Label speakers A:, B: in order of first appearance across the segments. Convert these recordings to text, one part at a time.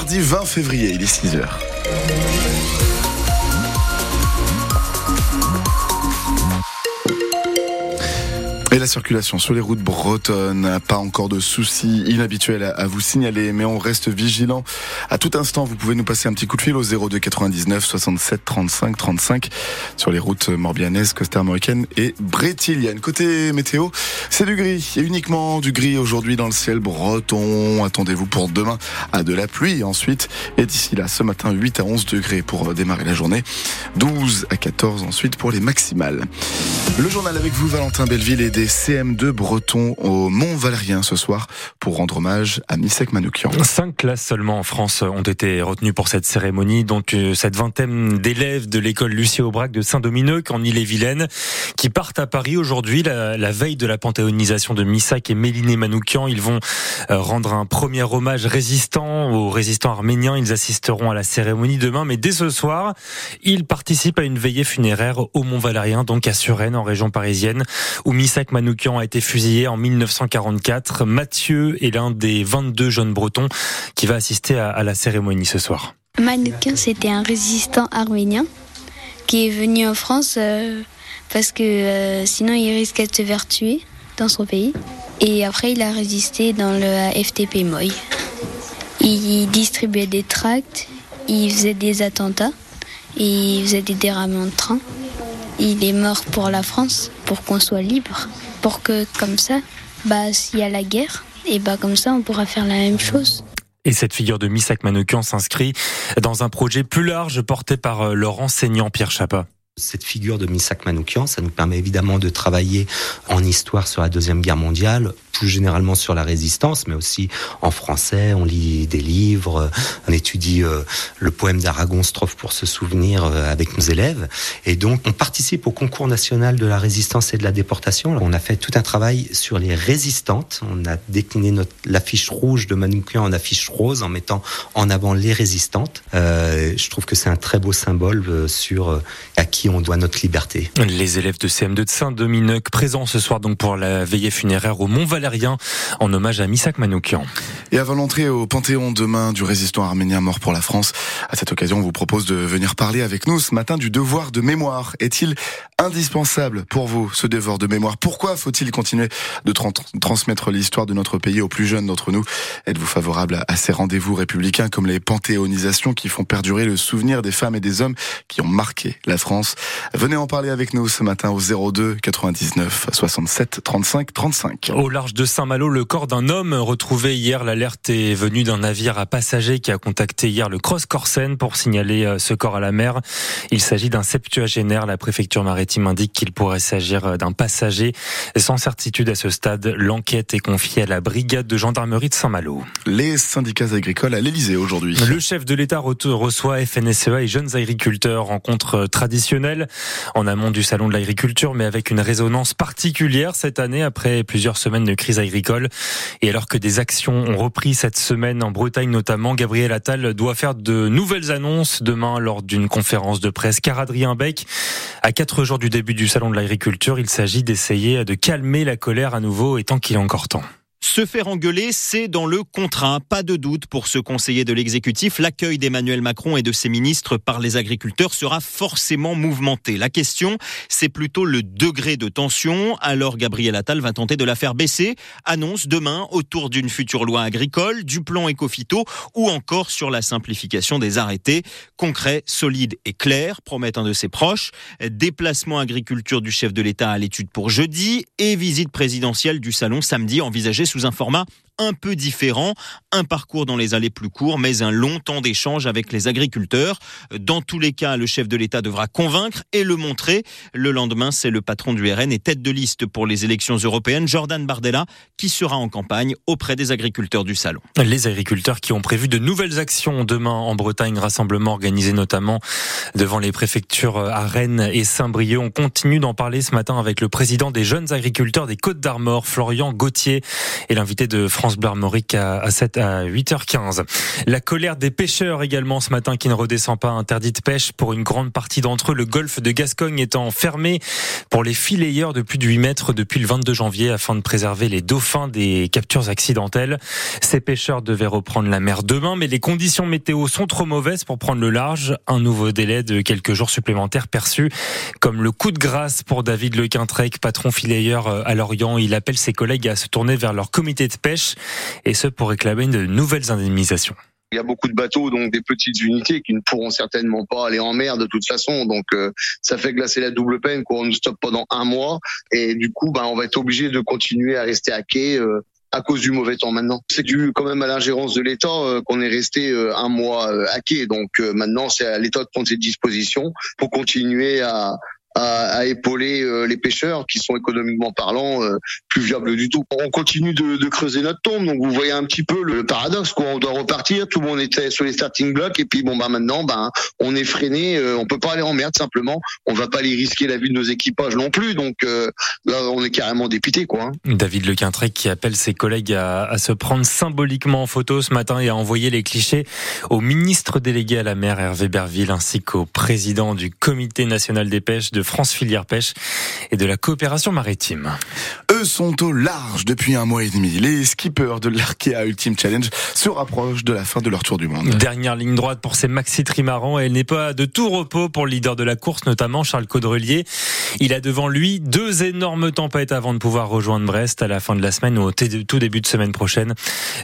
A: Mardi 20 février, il est 6h. La circulation sur les routes bretonnes, pas encore de soucis inhabituels à vous signaler, mais on reste vigilant. À tout instant, vous pouvez nous passer un petit coup de fil au 02 99 67 35 35 sur les routes morbihanaises, costa-armoricaines et brétiliennes. Côté météo, c'est du gris, et uniquement du gris aujourd'hui dans le ciel breton. Attendez-vous pour demain à de la pluie ensuite, et d'ici là, ce matin, 8 à 11 degrés pour démarrer la journée, 12 à 14 ensuite pour les maximales. Le journal avec vous, Valentin Belleville et des CM2 bretons au Mont Valérien ce soir pour rendre hommage à Misek Manoukian.
B: Cinq classes seulement en France ont été retenues pour cette cérémonie, dont euh, cette vingtaine d'élèves de l'école Lucie Aubrac de Saint-Dominique en Ille-et-Vilaine qui partent à Paris aujourd'hui, la, veille de la panthéonisation de Misak et Méliné Manoukian. Ils vont euh, rendre un premier hommage résistant aux résistants arméniens. Ils assisteront à la cérémonie demain, mais dès ce soir, ils participent à une veillée funéraire au Mont Valérien, donc à Suresnes, région parisienne, où Misak Manoukian a été fusillé en 1944. Mathieu est l'un des 22 jeunes bretons qui va assister à, la cérémonie ce soir.
C: Manoukian, c'était un résistant arménien qui est venu en France euh, parce que euh, sinon il risquait de se faire tuer dans son pays. Et après, il a résisté dans le FTP Moy. Il distribuait des tracts, il faisait des attentats, il faisait des déraillements de train. Il est mort pour la France, pour qu'on soit libre, pour que comme ça, bah s'il y a la guerre, et bah comme ça on pourra faire la même chose.
B: Et cette figure de Misak Manoukian s'inscrit dans un projet plus large porté par euh, leur enseignant Pierre Chapa
D: cette figure de Misak Manoukian, ça nous permet évidemment de travailler en histoire sur la Deuxième Guerre mondiale, plus généralement sur la résistance, mais aussi en français. On lit des livres, on étudie euh, le poème d'Aragon, Strophe pour se souvenir euh, avec nos élèves. Et donc, on participe au concours national de la résistance et de la déportation. On a fait tout un travail sur les résistantes. On a décliné l'affiche rouge de Manoukian en affiche rose en mettant en avant les résistantes. Euh, je trouve que c'est un très beau symbole sur à qui on doit notre liberté.
B: Les élèves de CM2 de Saint-Dominique présents ce soir donc pour la veillée funéraire au Mont-Valérien en hommage à Misak Manoukian.
A: Et avant l'entrée au Panthéon demain du résistant arménien mort pour la France, à cette occasion, on vous propose de venir parler avec nous ce matin du devoir de mémoire. Est-il indispensable pour vous ce devoir de mémoire? Pourquoi faut-il continuer de transmettre l'histoire de notre pays aux plus jeunes d'entre nous? Êtes-vous favorable à ces rendez-vous républicains comme les panthéonisations qui font perdurer le souvenir des femmes et des hommes qui ont marqué la France? Venez en parler avec nous ce matin au 02 99 67 35 35.
B: Au large de Saint-Malo, le corps d'un homme retrouvé hier. L'alerte est venue d'un navire à passagers qui a contacté hier le Cross Corsen pour signaler euh, ce corps à la mer. Il s'agit d'un septuagénaire. La préfecture maritime indique qu'il pourrait s'agir euh, d'un passager. Sans certitude à ce stade, l'enquête est confiée à la brigade de gendarmerie de Saint-Malo.
A: Les syndicats agricoles à l'Elysée aujourd'hui.
B: Le chef de l'État reçoit FNSEA et jeunes agriculteurs. Rencontre traditionnelle en amont du salon de l'agriculture, mais avec une résonance particulière cette année après plusieurs semaines de crise agricole. Et alors que des actions ont repris cette semaine en Bretagne notamment, Gabriel Attal doit faire de nouvelles annonces demain lors d'une conférence de presse. Car Adrien Beck, à quatre jours du début du salon de l'agriculture, il s'agit d'essayer de calmer la colère à nouveau et tant qu'il est encore temps.
E: Se faire engueuler, c'est dans le contrat. Pas de doute pour ce conseiller de l'exécutif. L'accueil d'Emmanuel Macron et de ses ministres par les agriculteurs sera forcément mouvementé. La question, c'est plutôt le degré de tension. Alors Gabriel Attal va tenter de la faire baisser. Annonce demain autour d'une future loi agricole, du plan écophyto ou encore sur la simplification des arrêtés. Concret, solide et clair, promet un de ses proches. Déplacement agriculture du chef de l'État à l'étude pour jeudi et visite présidentielle du salon samedi envisagée sous un format un peu différent, un parcours dans les allées plus courts, mais un long temps d'échange avec les agriculteurs. Dans tous les cas, le chef de l'État devra convaincre et le montrer. Le lendemain, c'est le patron du RN et tête de liste pour les élections européennes, Jordan Bardella, qui sera en campagne auprès des agriculteurs du salon.
B: Les agriculteurs qui ont prévu de nouvelles actions demain en Bretagne, rassemblement organisé notamment devant les préfectures à Rennes et Saint-Brieuc. On continue d'en parler ce matin avec le président des jeunes agriculteurs des Côtes d'Armor, Florian Gauthier, et l'invité de France France à 7 à 8h15. La colère des pêcheurs également ce matin qui ne redescend pas interdit de pêche pour une grande partie d'entre eux. Le golfe de Gascogne étant fermé pour les filayeurs de plus de 8 mètres depuis le 22 janvier afin de préserver les dauphins des captures accidentelles. Ces pêcheurs devaient reprendre la mer demain, mais les conditions météo sont trop mauvaises pour prendre le large. Un nouveau délai de quelques jours supplémentaires perçu comme le coup de grâce pour David Lequintrec, patron filayeur à Lorient. Il appelle ses collègues à se tourner vers leur comité de pêche et ce pour réclamer de nouvelles indemnisations.
F: Il y a beaucoup de bateaux, donc des petites unités qui ne pourront certainement pas aller en mer de toute façon. Donc euh, ça fait glacer la double peine qu'on nous stoppe pendant un mois. Et du coup, ben, on va être obligé de continuer à rester à quai. Euh, à cause du mauvais temps maintenant. C'est dû quand même à l'ingérence de l'État euh, qu'on est resté un mois à quai. Donc maintenant, c'est à l'État de prendre ses dispositions pour continuer à, à, épauler euh, les pêcheurs qui sont économiquement parlant euh, plus viables du tout. On continue de, creuser notre tombe, donc vous voyez un petit peu le paradoxe. Quoi. On doit repartir, tout le monde était sur les starting blocks, et puis bon bah maintenant, bah, on est freiné, euh, on peut pas aller en merde simplement. On va pas aller risquer la vie de nos équipages non plus, donc là on est carrément dépité quoi.
B: David Le Quintrec qui appelle ses collègues à, à, se prendre symboliquement en photo ce matin et à envoyer les clichés au ministre délégué à la mer Hervé Berville ainsi qu'au président du Comité national des pêches de de France Filière Pêche et de la coopération maritime.
A: Eux sont au large depuis un mois et demi. Les skippers de l'Arkea Ultimate Challenge se rapprochent de la fin de leur tour du monde.
B: Dernière ligne droite pour ces maxi trimarans et elle n'est pas de tout repos pour le leader de la course, notamment Charles Caudrelier. Il a devant lui deux énormes tempêtes avant de pouvoir rejoindre Brest à la fin de la semaine ou au tout début de semaine prochaine.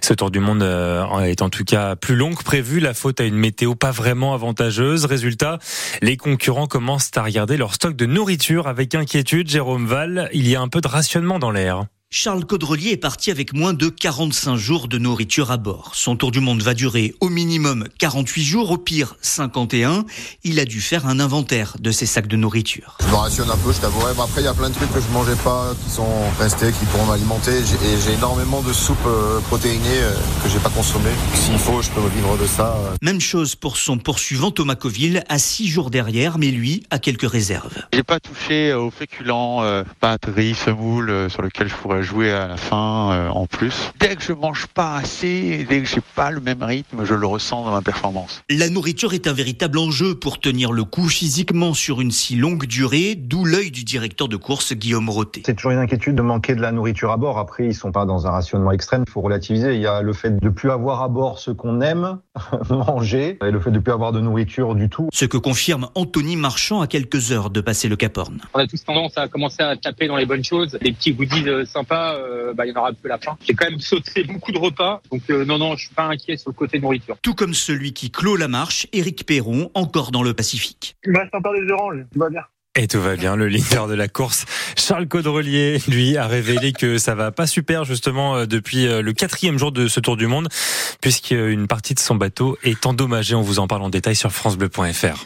B: Ce tour du monde euh, est en tout cas plus long que prévu. La faute à une météo pas vraiment avantageuse. Résultat, les concurrents commencent à regarder leur stock de nourriture avec inquiétude. Jérôme Val, il y a un peu de rationnement dans l'air.
G: Charles Caudrelier est parti avec moins de 45 jours de nourriture à bord. Son tour du monde va durer au minimum 48 jours, au pire 51. Il a dû faire un inventaire de ses sacs de nourriture.
H: Je me rationne un peu, je t'avouerai. Après, il y a plein de trucs que je mangeais pas, qui sont restés, qui pourront m'alimenter. Et j'ai énormément de soupe euh, protéinée euh, que j'ai pas consommée. S'il faut, je peux me vivre de ça.
G: Même chose pour son poursuivant Thomas Coville, à 6 jours derrière, mais lui a quelques réserves.
I: J'ai pas touché aux féculents, euh, pâtes, riz, semoule, sur lequel je pourrais jouer à la fin euh, en plus. Dès que je mange pas assez, dès que j'ai pas le même rythme, je le ressens dans ma performance.
G: La nourriture est un véritable enjeu pour tenir le coup physiquement sur une si longue durée, d'où l'œil du directeur de course Guillaume Roté.
J: C'est toujours une inquiétude de manquer de la nourriture à bord. Après, ils sont pas dans un rationnement extrême, il faut relativiser. Il y a le fait de plus avoir à bord ce qu'on aime manger et le fait de plus avoir de nourriture du tout.
G: Ce que confirme Anthony Marchand à quelques heures de passer le Cap Horn.
K: On a tous tendance à commencer à taper dans les bonnes choses, les petits goodies euh, euh, bah, il y en aura plus à la fin. J'ai quand même sauté beaucoup de repas, donc euh, non, non, je suis pas inquiet sur le côté nourriture.
G: Tout comme celui qui clôt la marche, Éric Perron, encore dans le Pacifique.
L: Il me reste encore des oranges, tout va bien.
B: Et tout va bien. Le leader de la course, Charles Caudrelier, lui, a révélé que ça va pas super justement euh, depuis le quatrième jour de ce Tour du Monde, puisqu'une partie de son bateau est endommagée. On vous en parle en détail sur francebleu.fr.